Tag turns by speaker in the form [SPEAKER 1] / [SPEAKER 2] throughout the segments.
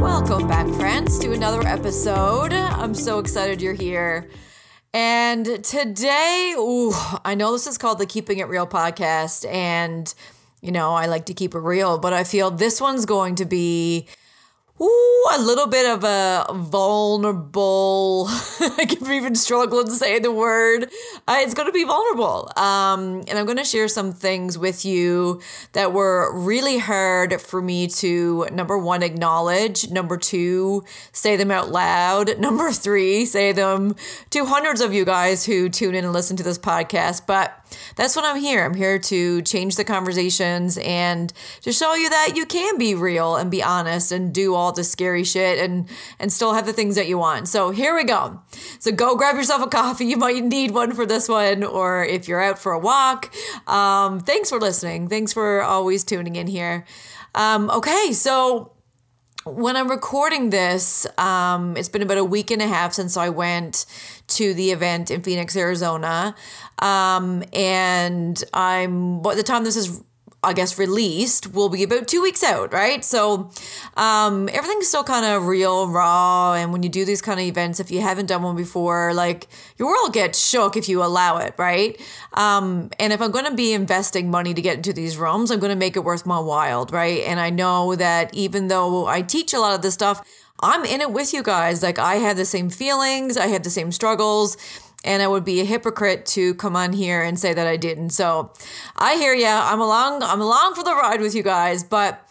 [SPEAKER 1] Welcome back, friends, to another episode. I'm so excited you're here. And today, ooh, I know this is called the Keeping It Real podcast, and you know, I like to keep it real, but I feel this one's going to be Ooh, a little bit of a vulnerable. I can even struggle to say the word. Uh, it's going to be vulnerable. Um, and I'm going to share some things with you that were really hard for me to, number one, acknowledge. Number two, say them out loud. Number three, say them to hundreds of you guys who tune in and listen to this podcast. But that's what I'm here. I'm here to change the conversations and to show you that you can be real and be honest and do all the scary shit and and still have the things that you want. So here we go. So go grab yourself a coffee. You might need one for this one, or if you're out for a walk. Um, thanks for listening. Thanks for always tuning in here. Um, okay, so when I'm recording this, um, it's been about a week and a half since I went to the event in Phoenix, Arizona. Um, and I'm, by the time this is I guess released will be about two weeks out, right? So um, everything's still kind of real, raw. And when you do these kind of events, if you haven't done one before, like your world gets shook if you allow it, right? Um, and if I'm going to be investing money to get into these rooms, I'm going to make it worth my while, right? And I know that even though I teach a lot of this stuff, I'm in it with you guys. Like I had the same feelings, I had the same struggles and I would be a hypocrite to come on here and say that I didn't. So I hear ya. I'm along. I'm along for the ride with you guys, but.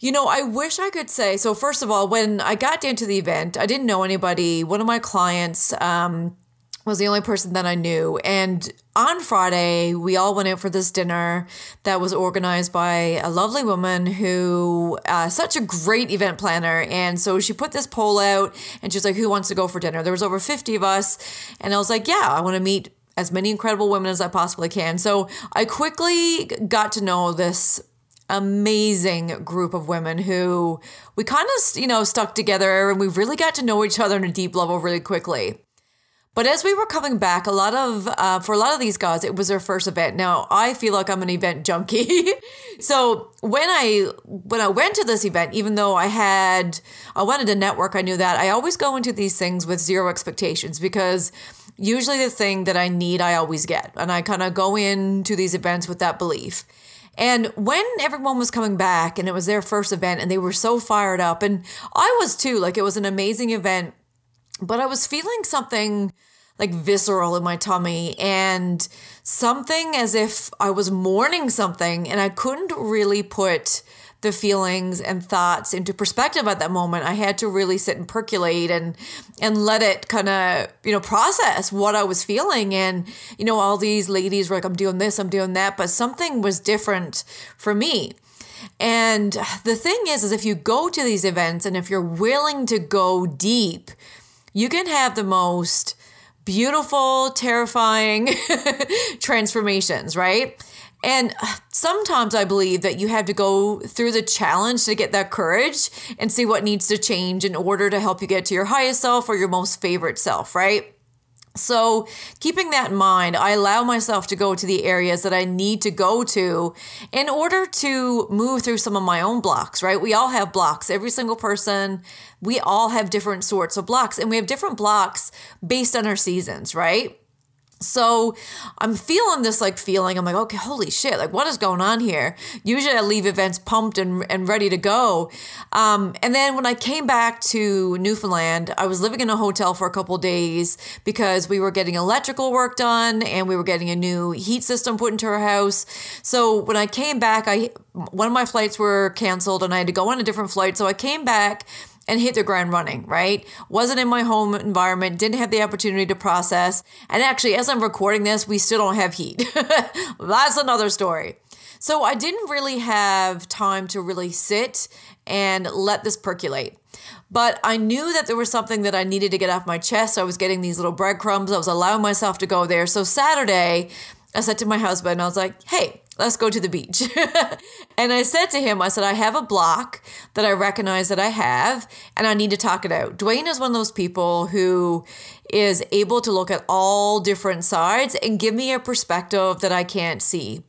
[SPEAKER 1] You know, I wish I could say. So, first of all, when I got down to the event, I didn't know anybody. One of my clients, um, was the only person that I knew. And on Friday, we all went out for this dinner that was organized by a lovely woman who, uh, such a great event planner. And so she put this poll out and she's like, Who wants to go for dinner? There was over 50 of us. And I was like, Yeah, I want to meet as many incredible women as I possibly can. So I quickly got to know this amazing group of women who we kind of, you know, stuck together and we really got to know each other on a deep level really quickly. But as we were coming back, a lot of uh, for a lot of these guys, it was their first event. Now I feel like I'm an event junkie, so when I when I went to this event, even though I had I wanted to network, I knew that I always go into these things with zero expectations because usually the thing that I need, I always get, and I kind of go into these events with that belief. And when everyone was coming back and it was their first event and they were so fired up, and I was too, like it was an amazing event but I was feeling something like visceral in my tummy and something as if I was mourning something and I couldn't really put the feelings and thoughts into perspective at that moment. I had to really sit and percolate and and let it kind of, you know, process what I was feeling and you know all these ladies were like I'm doing this, I'm doing that, but something was different for me. And the thing is is if you go to these events and if you're willing to go deep, you can have the most beautiful, terrifying transformations, right? And uh, sometimes I believe that you have to go through the challenge to get that courage and see what needs to change in order to help you get to your highest self or your most favorite self, right? So, keeping that in mind, I allow myself to go to the areas that I need to go to in order to move through some of my own blocks, right? We all have blocks. Every single person, we all have different sorts of blocks, and we have different blocks based on our seasons, right? So I'm feeling this like feeling. I'm like, okay, holy shit, like what is going on here? Usually I leave events pumped and, and ready to go. Um, and then when I came back to Newfoundland, I was living in a hotel for a couple days because we were getting electrical work done and we were getting a new heat system put into our house. So when I came back, I one of my flights were canceled and I had to go on a different flight. So I came back and hit the ground running, right? Wasn't in my home environment, didn't have the opportunity to process. And actually, as I'm recording this, we still don't have heat. That's another story. So I didn't really have time to really sit and let this percolate. But I knew that there was something that I needed to get off my chest. So I was getting these little breadcrumbs. I was allowing myself to go there. So Saturday, I said to my husband, I was like, hey, let's go to the beach. and I said to him, I said, I have a block that I recognize that I have, and I need to talk it out. Dwayne is one of those people who is able to look at all different sides and give me a perspective that I can't see.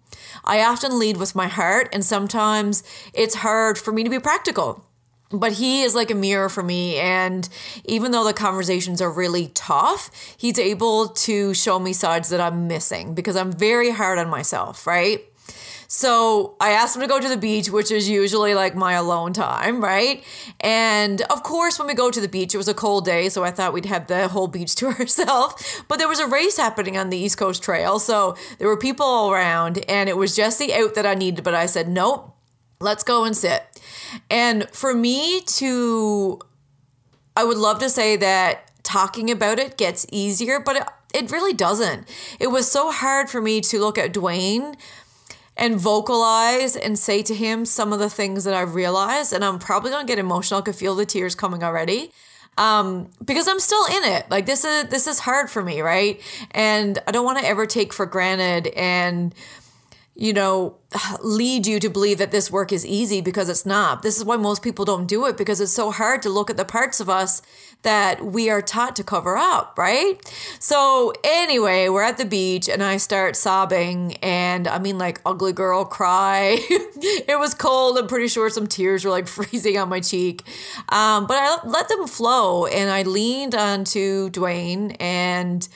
[SPEAKER 1] I often lead with my heart, and sometimes it's hard for me to be practical but he is like a mirror for me and even though the conversations are really tough he's able to show me sides that i'm missing because i'm very hard on myself right so I asked him to go to the beach, which is usually like my alone time, right? And of course, when we go to the beach, it was a cold day, so I thought we'd have the whole beach to ourselves. But there was a race happening on the East Coast Trail, so there were people around, and it was just the out that I needed. But I said, nope, let's go and sit. And for me to, I would love to say that talking about it gets easier, but it, it really doesn't. It was so hard for me to look at Dwayne and vocalize and say to him some of the things that I've realized. And I'm probably gonna get emotional. I could feel the tears coming already. Um, because I'm still in it. Like this is this is hard for me, right? And I don't want to ever take for granted and you know, lead you to believe that this work is easy because it's not. This is why most people don't do it because it's so hard to look at the parts of us that we are taught to cover up, right? So, anyway, we're at the beach and I start sobbing and I mean, like, ugly girl cry. it was cold. I'm pretty sure some tears were like freezing on my cheek. Um, but I let them flow and I leaned onto Dwayne and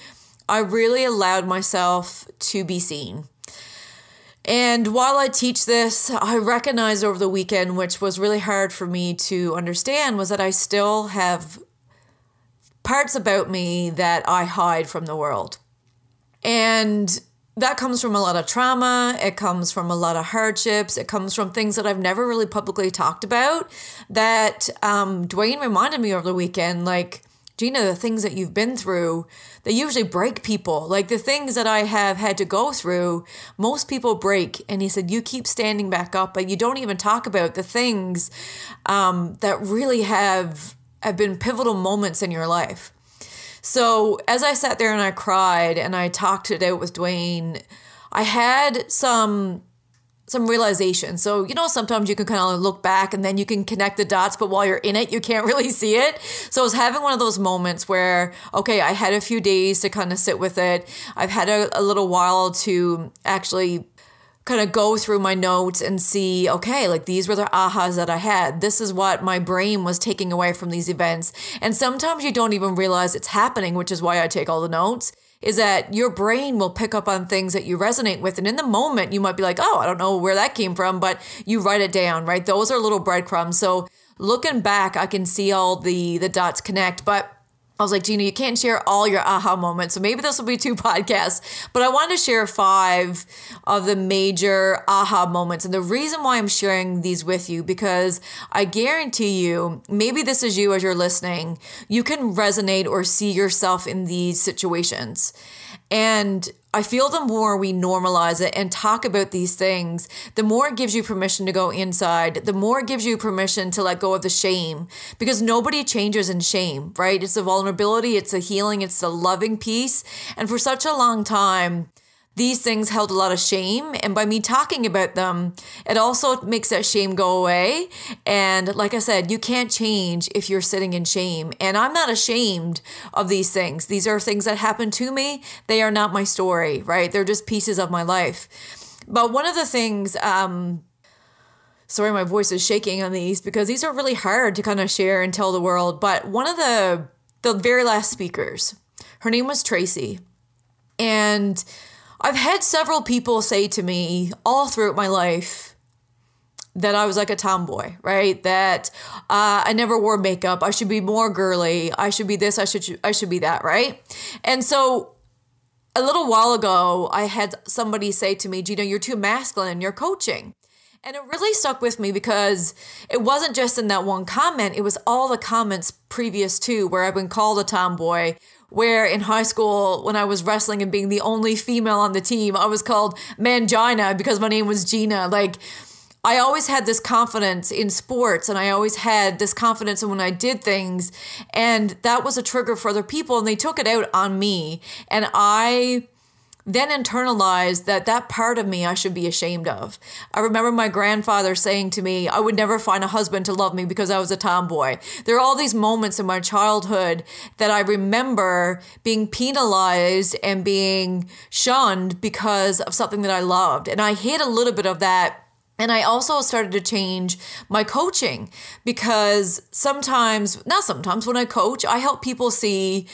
[SPEAKER 1] I really allowed myself to be seen and while I teach this, I recognize over the weekend, which was really hard for me to understand, was that I still have parts about me that I hide from the world. And that comes from a lot of trauma. It comes from a lot of hardships. It comes from things that I've never really publicly talked about. That um, Dwayne reminded me over the weekend, like, Gina, the things that you've been through, they usually break people. Like the things that I have had to go through, most people break. And he said, You keep standing back up, but you don't even talk about the things um, that really have, have been pivotal moments in your life. So as I sat there and I cried and I talked it out with Dwayne, I had some some realization. So, you know, sometimes you can kind of look back and then you can connect the dots, but while you're in it, you can't really see it. So I was having one of those moments where, okay, I had a few days to kind of sit with it. I've had a, a little while to actually kind of go through my notes and see, okay, like these were the ahas that I had. This is what my brain was taking away from these events. And sometimes you don't even realize it's happening, which is why I take all the notes is that your brain will pick up on things that you resonate with. And in the moment, you might be like, oh, I don't know where that came from, but you write it down, right? Those are little breadcrumbs. So looking back, I can see all the the dots connect. But I was like, Gina, you can't share all your aha moments. So maybe this will be two podcasts, but I wanted to share five of the major aha moments. And the reason why I'm sharing these with you, because I guarantee you, maybe this is you as you're listening, you can resonate or see yourself in these situations. And I feel the more we normalize it and talk about these things, the more it gives you permission to go inside, the more it gives you permission to let go of the shame because nobody changes in shame, right? It's a vulnerability, it's a healing, it's a loving piece. And for such a long time, these things held a lot of shame. And by me talking about them, it also makes that shame go away. And like I said, you can't change if you're sitting in shame. And I'm not ashamed of these things. These are things that happened to me. They are not my story, right? They're just pieces of my life. But one of the things, um, sorry, my voice is shaking on these because these are really hard to kind of share and tell the world. But one of the the very last speakers, her name was Tracy And I've had several people say to me all throughout my life that I was like a tomboy, right? That uh, I never wore makeup. I should be more girly. I should be this. I should I should be that, right? And so a little while ago, I had somebody say to me, Gina, you're too masculine in your coaching. And it really stuck with me because it wasn't just in that one comment, it was all the comments previous to where I've been called a tomboy. Where in high school, when I was wrestling and being the only female on the team, I was called Mangina because my name was Gina. Like, I always had this confidence in sports and I always had this confidence in when I did things. And that was a trigger for other people and they took it out on me. And I then internalized that that part of me I should be ashamed of. I remember my grandfather saying to me, I would never find a husband to love me because I was a tomboy. There are all these moments in my childhood that I remember being penalized and being shunned because of something that I loved. And I hid a little bit of that and I also started to change my coaching because sometimes, not sometimes, when I coach, I help people see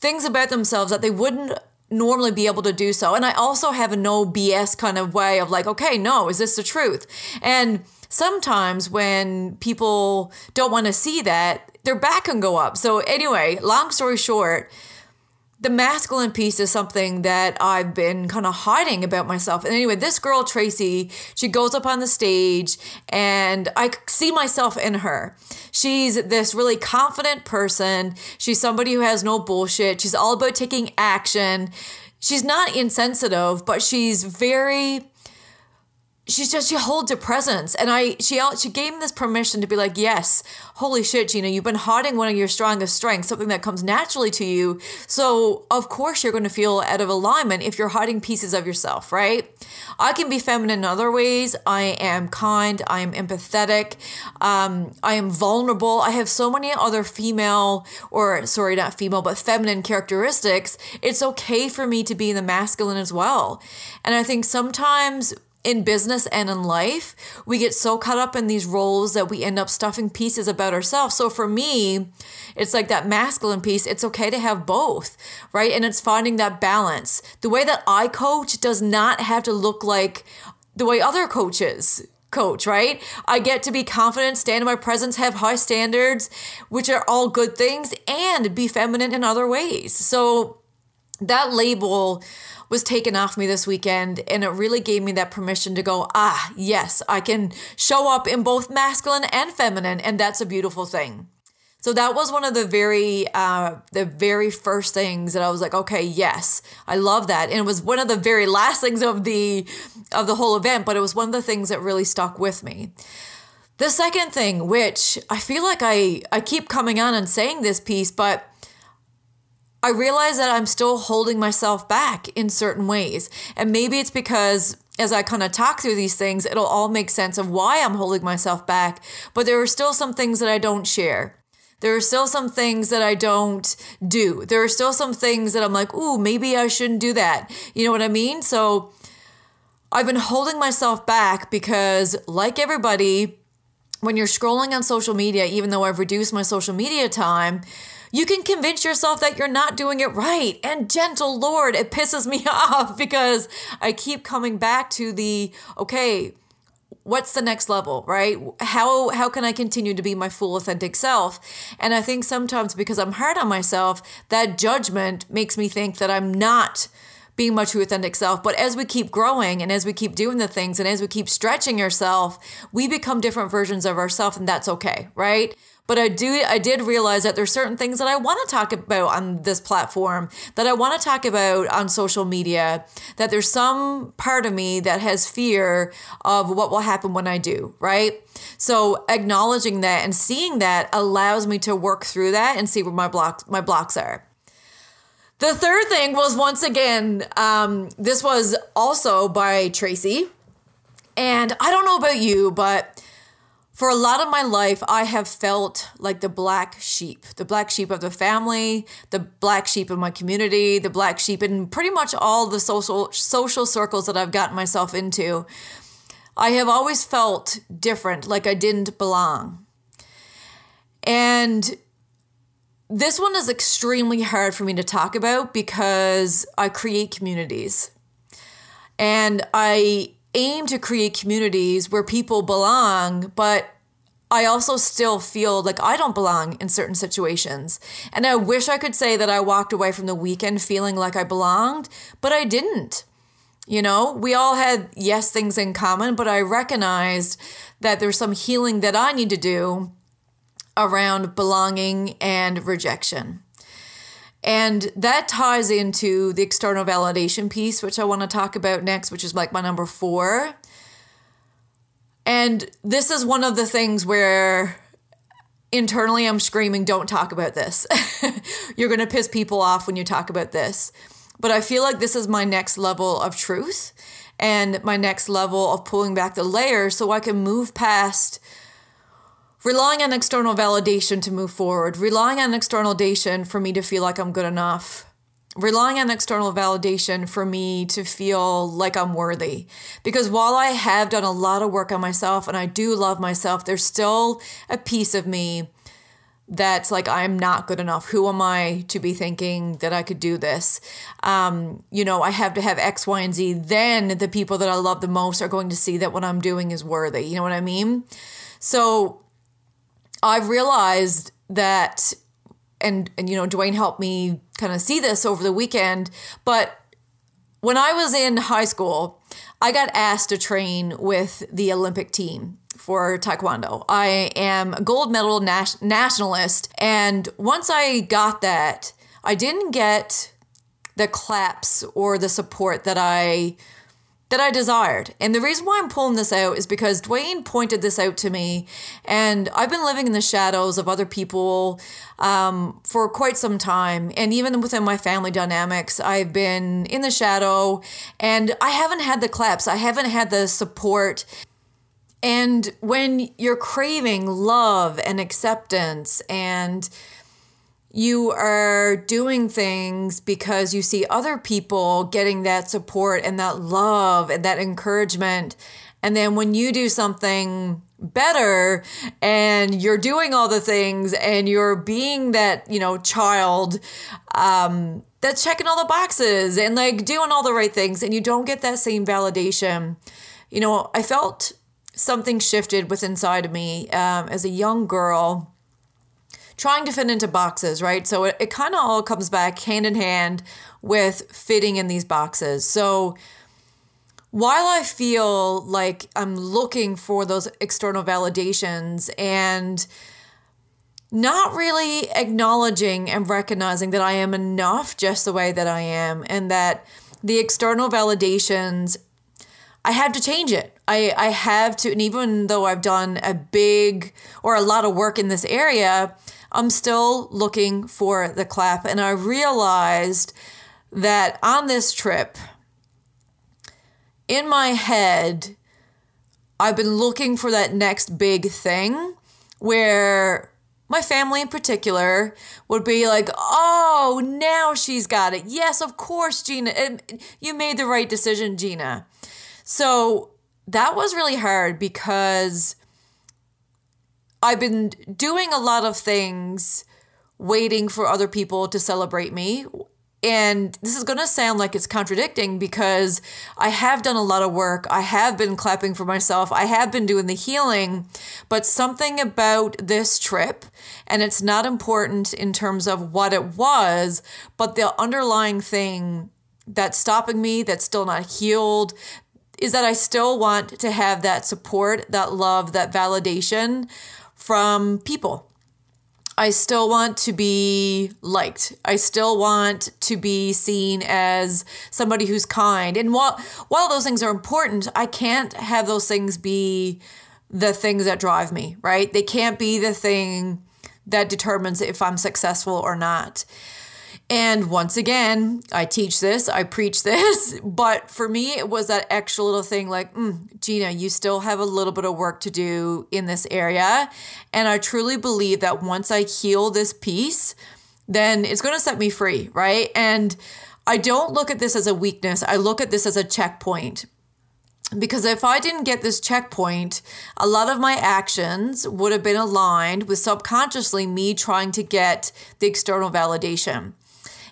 [SPEAKER 1] things about themselves that they wouldn't normally be able to do so. And I also have a no BS kind of way of like, okay, no, is this the truth? And sometimes when people don't want to see that, their back can go up. So, anyway, long story short, the masculine piece is something that I've been kind of hiding about myself. And anyway, this girl, Tracy, she goes up on the stage and I see myself in her. She's this really confident person. She's somebody who has no bullshit. She's all about taking action. She's not insensitive, but she's very she's just she holds a presence. And i she she gave me this permission to be like yes holy shit gina you've been hiding one of your strongest strengths something that comes naturally to you. So of course you're going to feel out of alignment if you're hiding pieces of yourself right? I can be feminine in other ways. I am kind. I am empathetic. Um, i am vulnerable. I have so many other female or sorry not female but feminine characteristics. It's okay for me to be in the masculine as well. And i think sometimes in business and in life, we get so caught up in these roles that we end up stuffing pieces about ourselves. So for me, it's like that masculine piece. It's okay to have both, right? And it's finding that balance. The way that I coach does not have to look like the way other coaches coach, right? I get to be confident, stand in my presence, have high standards, which are all good things, and be feminine in other ways. So that label was taken off me this weekend and it really gave me that permission to go ah yes i can show up in both masculine and feminine and that's a beautiful thing so that was one of the very uh, the very first things that I was like, okay, yes, I love that, and it was one of the very last things of the of the whole event, but it was one of the things that really stuck with me. The second thing, which I feel like I I keep coming on and saying this piece, but I realize that I'm still holding myself back in certain ways. And maybe it's because as I kind of talk through these things, it'll all make sense of why I'm holding myself back. But there are still some things that I don't share. There are still some things that I don't do. There are still some things that I'm like, ooh, maybe I shouldn't do that. You know what I mean? So I've been holding myself back because, like everybody, when you're scrolling on social media, even though I've reduced my social media time, you can convince yourself that you're not doing it right. And gentle Lord, it pisses me off because I keep coming back to the okay, what's the next level, right? How how can I continue to be my full authentic self? And I think sometimes because I'm hard on myself, that judgment makes me think that I'm not being my true authentic self. But as we keep growing and as we keep doing the things and as we keep stretching yourself, we become different versions of ourselves and that's okay, right? But I do I did realize that there's certain things that I want to talk about on this platform, that I want to talk about on social media, that there's some part of me that has fear of what will happen when I do, right? So acknowledging that and seeing that allows me to work through that and see where my blocks my blocks are. The third thing was once again, um, this was also by Tracy. And I don't know about you, but for a lot of my life, I have felt like the black sheep, the black sheep of the family, the black sheep of my community, the black sheep in pretty much all the social social circles that I've gotten myself into. I have always felt different, like I didn't belong. And this one is extremely hard for me to talk about because I create communities. And I aim to create communities where people belong, but I also still feel like I don't belong in certain situations. And I wish I could say that I walked away from the weekend feeling like I belonged, but I didn't. You know, we all had, yes, things in common, but I recognized that there's some healing that I need to do around belonging and rejection. And that ties into the external validation piece, which I want to talk about next, which is like my number four. And this is one of the things where internally I'm screaming, don't talk about this. You're going to piss people off when you talk about this. But I feel like this is my next level of truth and my next level of pulling back the layers so I can move past relying on external validation to move forward, relying on external validation for me to feel like I'm good enough, relying on external validation for me to feel like I'm worthy. Because while I have done a lot of work on myself and I do love myself, there's still a piece of me that's like I'm not good enough. Who am I to be thinking that I could do this? Um, you know, I have to have X, Y, and Z. Then the people that I love the most are going to see that what I'm doing is worthy. You know what I mean? So I've realized that, and and you know, Dwayne helped me kind of see this over the weekend. But when I was in high school, I got asked to train with the Olympic team for Taekwondo. I am a gold medal nas- nationalist, and once I got that, I didn't get the claps or the support that I that I desired. And the reason why I'm pulling this out is because Dwayne pointed this out to me, and I've been living in the shadows of other people um, for quite some time. And even within my family dynamics, I've been in the shadow, and I haven't had the claps, I haven't had the support. And when you're craving love and acceptance and you are doing things because you see other people getting that support and that love and that encouragement. And then when you do something better and you're doing all the things and you're being that, you know, child um, that's checking all the boxes and like doing all the right things and you don't get that same validation. You know, I felt something shifted within inside of me um, as a young girl trying to fit into boxes, right? So it, it kind of all comes back hand in hand with fitting in these boxes. So while I feel like I'm looking for those external validations and not really acknowledging and recognizing that I am enough just the way that I am and that the external validations I have to change it. I, I have to, and even though I've done a big or a lot of work in this area, I'm still looking for the clap. And I realized that on this trip, in my head, I've been looking for that next big thing where my family in particular would be like, oh, now she's got it. Yes, of course, Gina. You made the right decision, Gina. So that was really hard because I've been doing a lot of things waiting for other people to celebrate me. And this is going to sound like it's contradicting because I have done a lot of work. I have been clapping for myself. I have been doing the healing. But something about this trip, and it's not important in terms of what it was, but the underlying thing that's stopping me, that's still not healed, is that I still want to have that support, that love, that validation from people. I still want to be liked. I still want to be seen as somebody who's kind. And while while those things are important, I can't have those things be the things that drive me, right? They can't be the thing that determines if I'm successful or not. And once again, I teach this, I preach this, but for me, it was that extra little thing like, mm, Gina, you still have a little bit of work to do in this area. And I truly believe that once I heal this piece, then it's going to set me free, right? And I don't look at this as a weakness, I look at this as a checkpoint. because if I didn't get this checkpoint, a lot of my actions would have been aligned with subconsciously me trying to get the external validation.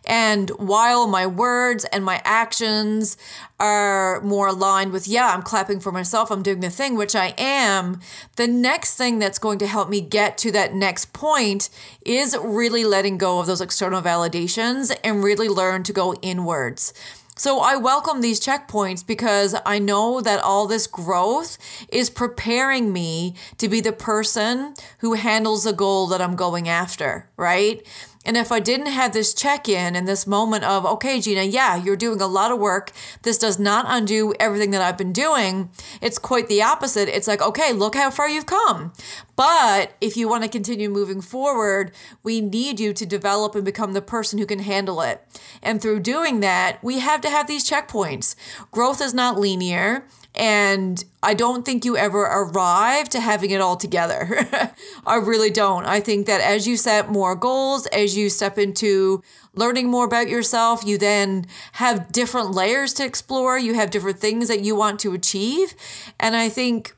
[SPEAKER 1] And while my words and my actions are more aligned with, yeah, I'm clapping for myself, I'm doing the thing, which I am, the next thing that's going to help me get to that next point is really letting go of those external validations and really learn to go inwards. So I welcome these checkpoints because I know that all this growth is preparing me to be the person who handles the goal that I'm going after, right? And if I didn't have this check in and this moment of, okay, Gina, yeah, you're doing a lot of work. This does not undo everything that I've been doing. It's quite the opposite. It's like, okay, look how far you've come. But if you want to continue moving forward, we need you to develop and become the person who can handle it. And through doing that, we have to have these checkpoints. Growth is not linear. And I don't think you ever arrive to having it all together. I really don't. I think that as you set more goals, as you step into learning more about yourself, you then have different layers to explore. You have different things that you want to achieve. And I think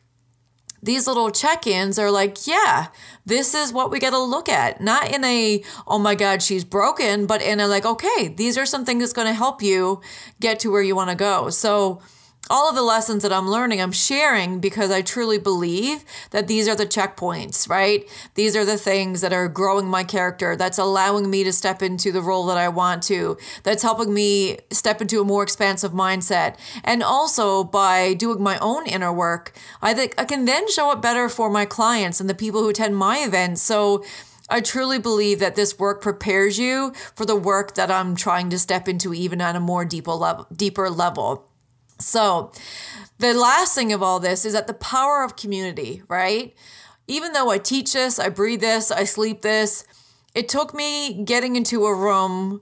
[SPEAKER 1] these little check-ins are like, yeah, this is what we got to look at. Not in a, oh my God, she's broken, but in a like, okay, these are some things that's going to help you get to where you want to go. So all of the lessons that I'm learning, I'm sharing because I truly believe that these are the checkpoints, right? These are the things that are growing my character, that's allowing me to step into the role that I want to, that's helping me step into a more expansive mindset. And also by doing my own inner work, I think I can then show up better for my clients and the people who attend my events. So, I truly believe that this work prepares you for the work that I'm trying to step into even on a more deeper level, deeper level. So, the last thing of all this is that the power of community, right? Even though I teach this, I breathe this, I sleep this, it took me getting into a room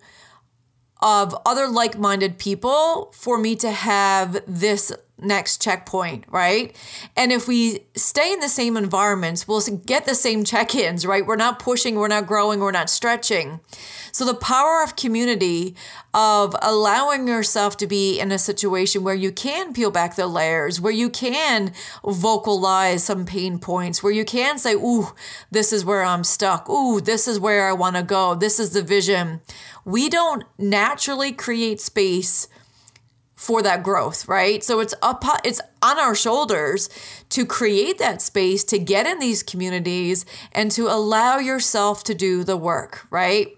[SPEAKER 1] of other like minded people for me to have this next checkpoint, right? And if we stay in the same environments, we'll get the same check ins, right? We're not pushing, we're not growing, we're not stretching. So, the power of community, of allowing yourself to be in a situation where you can peel back the layers, where you can vocalize some pain points, where you can say, Ooh, this is where I'm stuck. Ooh, this is where I want to go. This is the vision. We don't naturally create space for that growth, right? So it's up it's on our shoulders to create that space to get in these communities and to allow yourself to do the work, right?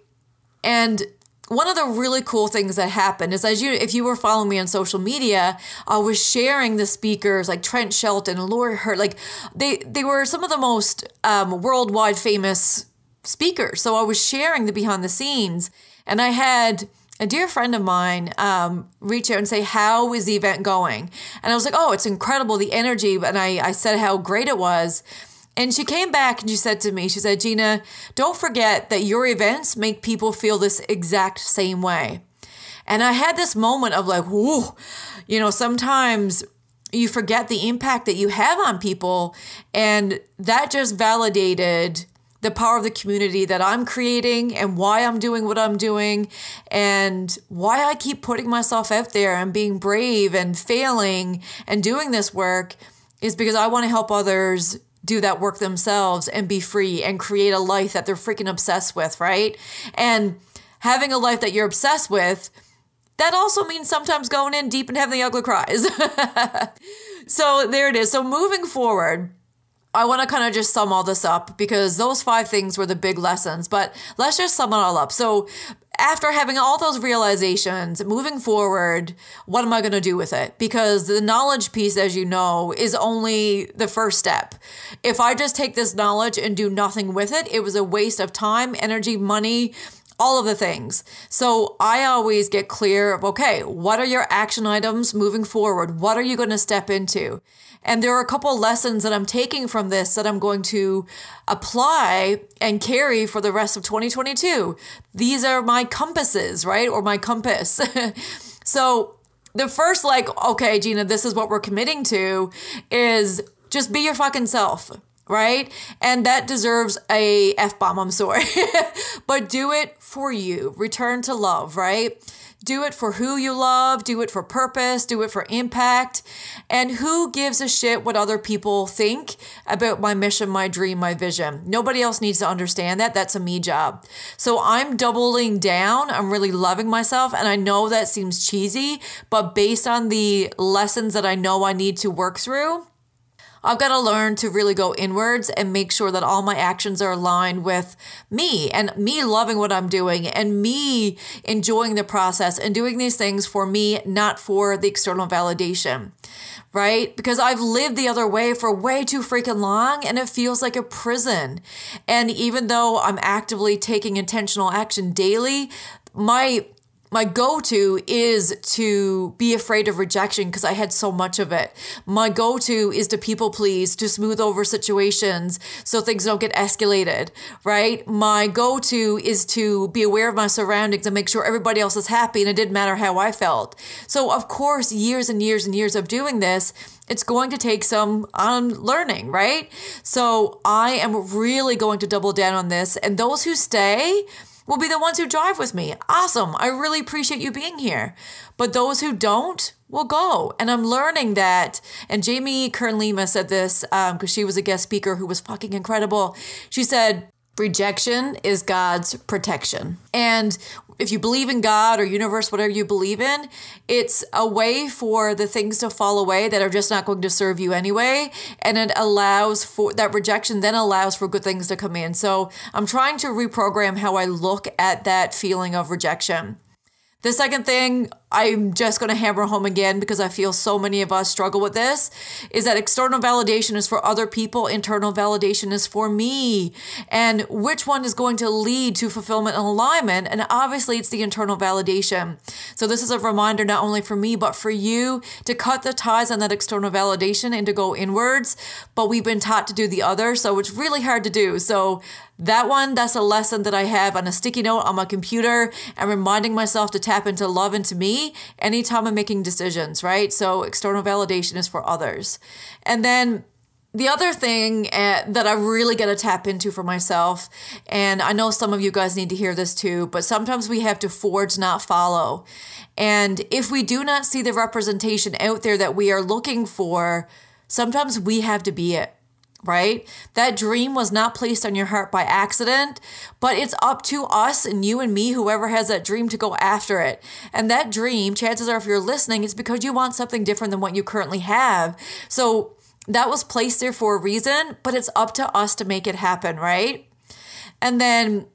[SPEAKER 1] And one of the really cool things that happened is as you if you were following me on social media, I was sharing the speakers like Trent Shelton and Lori Hurt, like they they were some of the most um, worldwide famous speakers. So I was sharing the behind the scenes and I had a dear friend of mine um, reach out and say, How is the event going? And I was like, Oh, it's incredible, the energy. And I, I said how great it was. And she came back and she said to me, She said, Gina, don't forget that your events make people feel this exact same way. And I had this moment of like, Whoa, you know, sometimes you forget the impact that you have on people. And that just validated the power of the community that I'm creating and why I'm doing what I'm doing and why I keep putting myself out there and being brave and failing and doing this work is because I want to help others do that work themselves and be free and create a life that they're freaking obsessed with, right? And having a life that you're obsessed with, that also means sometimes going in deep and having the ugly cries. so there it is. So moving forward, I want to kind of just sum all this up because those five things were the big lessons, but let's just sum it all up. So, after having all those realizations, moving forward, what am I going to do with it? Because the knowledge piece, as you know, is only the first step. If I just take this knowledge and do nothing with it, it was a waste of time, energy, money, all of the things. So I always get clear of okay, what are your action items moving forward? What are you going to step into? And there are a couple lessons that I'm taking from this that I'm going to apply and carry for the rest of 2022. These are my compasses, right? Or my compass. so the first, like, okay, Gina, this is what we're committing to is just be your fucking self right? And that deserves a F bomb, I'm sorry. but do it for you. Return to love, right? Do it for who you love, do it for purpose, do it for impact. And who gives a shit what other people think about my mission, my dream, my vision? Nobody else needs to understand that. That's a me job. So I'm doubling down. I'm really loving myself. And I know that seems cheesy, but based on the lessons that I know I need to work through, I've got to learn to really go inwards and make sure that all my actions are aligned with me and me loving what I'm doing and me enjoying the process and doing these things for me, not for the external validation. Right? Because I've lived the other way for way too freaking long and it feels like a prison. And even though I'm actively taking intentional action daily, my my go-to is to be afraid of rejection because I had so much of it. My go-to is to people please, to smooth over situations so things don't get escalated, right? My go-to is to be aware of my surroundings and make sure everybody else is happy and it didn't matter how I felt. So of course, years and years and years of doing this, it's going to take some unlearning, right? So I am really going to double down on this and those who stay, will be the ones who drive with me. Awesome. I really appreciate you being here. But those who don't will go. And I'm learning that. And Jamie Kern Lima said this because um, she was a guest speaker who was fucking incredible. She said, Rejection is God's protection. And if you believe in God or universe, whatever you believe in, it's a way for the things to fall away that are just not going to serve you anyway. And it allows for that rejection, then allows for good things to come in. So I'm trying to reprogram how I look at that feeling of rejection. The second thing I'm just going to hammer home again because I feel so many of us struggle with this is that external validation is for other people, internal validation is for me. And which one is going to lead to fulfillment and alignment? And obviously, it's the internal validation. So, this is a reminder not only for me, but for you to cut the ties on that external validation and to go inwards. But we've been taught to do the other. So, it's really hard to do. So, that one, that's a lesson that I have on a sticky note on my computer and reminding myself to tap into love into me anytime I'm making decisions, right? So external validation is for others. And then the other thing uh, that I really got to tap into for myself, and I know some of you guys need to hear this too, but sometimes we have to forge, not follow. And if we do not see the representation out there that we are looking for, sometimes we have to be it right? That dream was not placed on your heart by accident, but it's up to us and you and me, whoever has that dream, to go after it. And that dream, chances are, if you're listening, it's because you want something different than what you currently have. So that was placed there for a reason, but it's up to us to make it happen, right? And then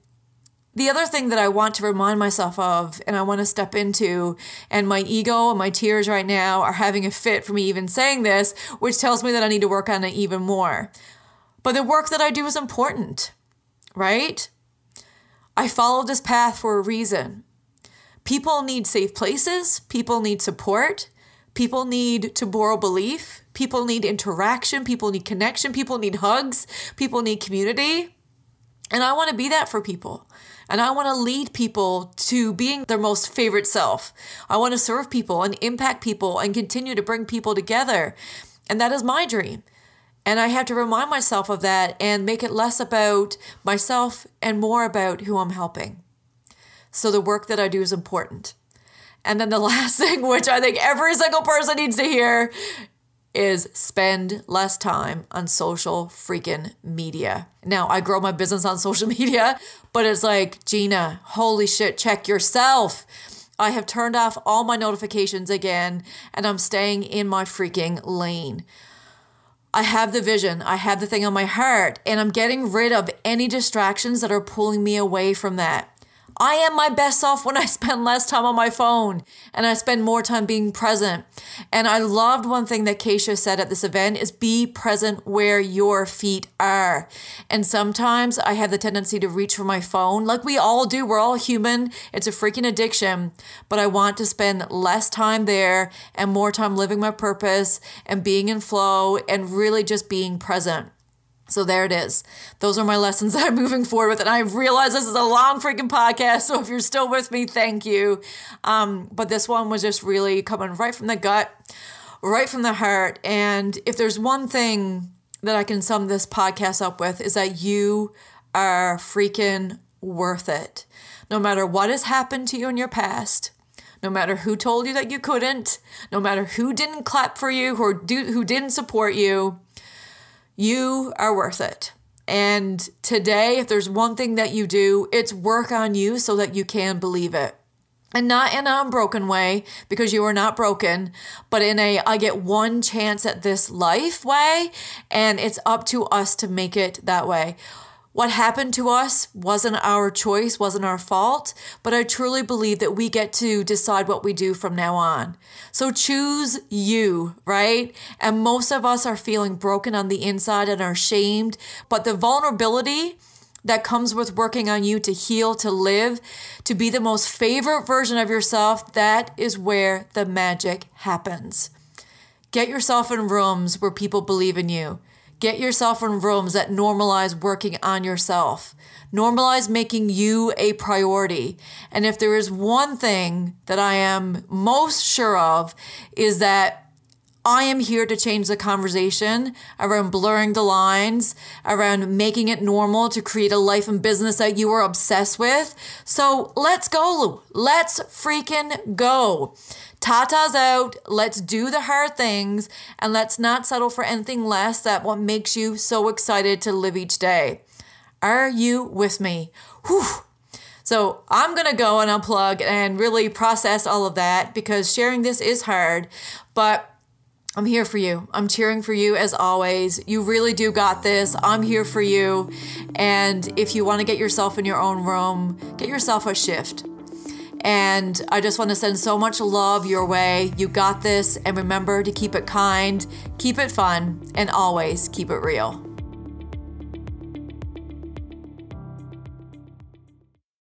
[SPEAKER 1] the other thing that I want to remind myself of and I want to step into, and my ego and my tears right now are having a fit for me even saying this, which tells me that I need to work on it even more. But the work that I do is important, right? I followed this path for a reason. People need safe places, people need support, people need to borrow belief, people need interaction, people need connection, people need hugs, people need community. And I want to be that for people. And I want to lead people to being their most favorite self. I want to serve people and impact people and continue to bring people together. And that is my dream. And I have to remind myself of that and make it less about myself and more about who I'm helping. So the work that I do is important. And then the last thing, which I think every single person needs to hear, is spend less time on social freaking media. Now, I grow my business on social media, but it's like, Gina, holy shit, check yourself. I have turned off all my notifications again and I'm staying in my freaking lane. I have the vision, I have the thing on my heart, and I'm getting rid of any distractions that are pulling me away from that. I am my best self when I spend less time on my phone and I spend more time being present. And I loved one thing that Keisha said at this event is be present where your feet are. And sometimes I have the tendency to reach for my phone like we all do. We're all human. It's a freaking addiction. But I want to spend less time there and more time living my purpose and being in flow and really just being present. So there it is. Those are my lessons that I'm moving forward with. And I realize this is a long freaking podcast. So if you're still with me, thank you. Um, but this one was just really coming right from the gut, right from the heart. And if there's one thing that I can sum this podcast up with, is that you are freaking worth it. No matter what has happened to you in your past, no matter who told you that you couldn't, no matter who didn't clap for you or do, who didn't support you, you are worth it. And today, if there's one thing that you do, it's work on you so that you can believe it. And not in an unbroken way, because you are not broken, but in a I get one chance at this life way, and it's up to us to make it that way. What happened to us wasn't our choice, wasn't our fault, but I truly believe that we get to decide what we do from now on. So choose you, right? And most of us are feeling broken on the inside and are shamed, but the vulnerability that comes with working on you to heal, to live, to be the most favorite version of yourself, that is where the magic happens. Get yourself in rooms where people believe in you. Get yourself in rooms that normalize working on yourself. Normalize making you a priority. And if there is one thing that I am most sure of, is that I am here to change the conversation around blurring the lines, around making it normal to create a life and business that you are obsessed with. So let's go. Let's freaking go. Tata's out. Let's do the hard things and let's not settle for anything less than what makes you so excited to live each day. Are you with me? Whew. So I'm going to go and unplug and really process all of that because sharing this is hard, but I'm here for you. I'm cheering for you as always. You really do got this. I'm here for you. And if you want to get yourself in your own room, get yourself a shift. And I just want to send so much love your way. You got this. And remember to keep it kind, keep it fun, and always keep it real.